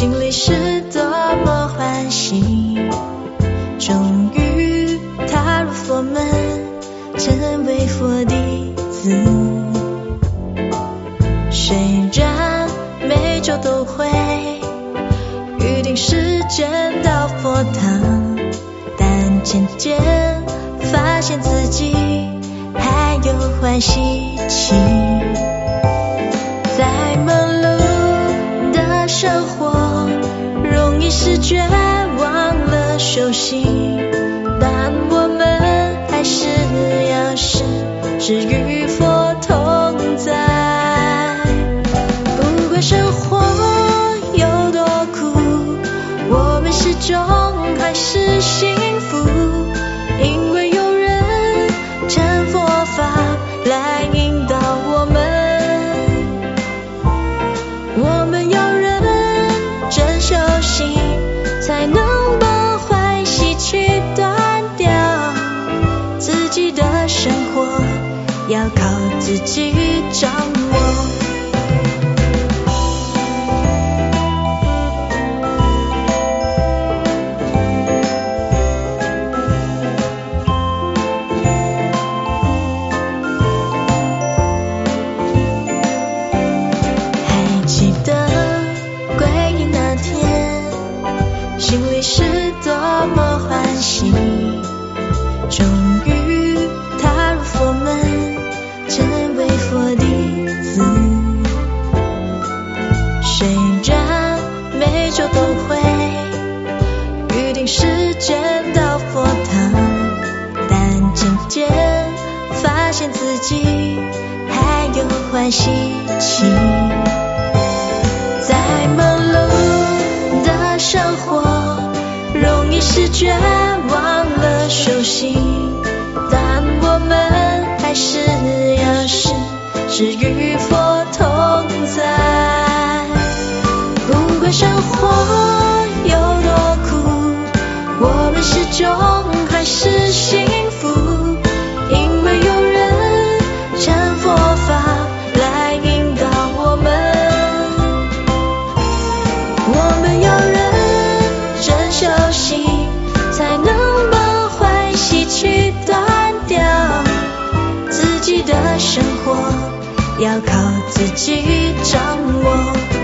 心里是多么欢喜，终于踏入佛门，成为佛弟子。虽然每周都会预定时间到佛堂，但渐渐发现自己还有欢喜情，在忙碌的生活。是绝望了休息，但我们还是要试，是与佛同在。不管生活有多苦，我们始终还是心要靠自己掌握。还记得归隐那天心里是多么欢喜。己还有欢喜情。在忙碌的生活，容易视觉忘了休息，但我们还是要时时与佛同在。不管生活有多苦，我们始终生活要靠自己掌握。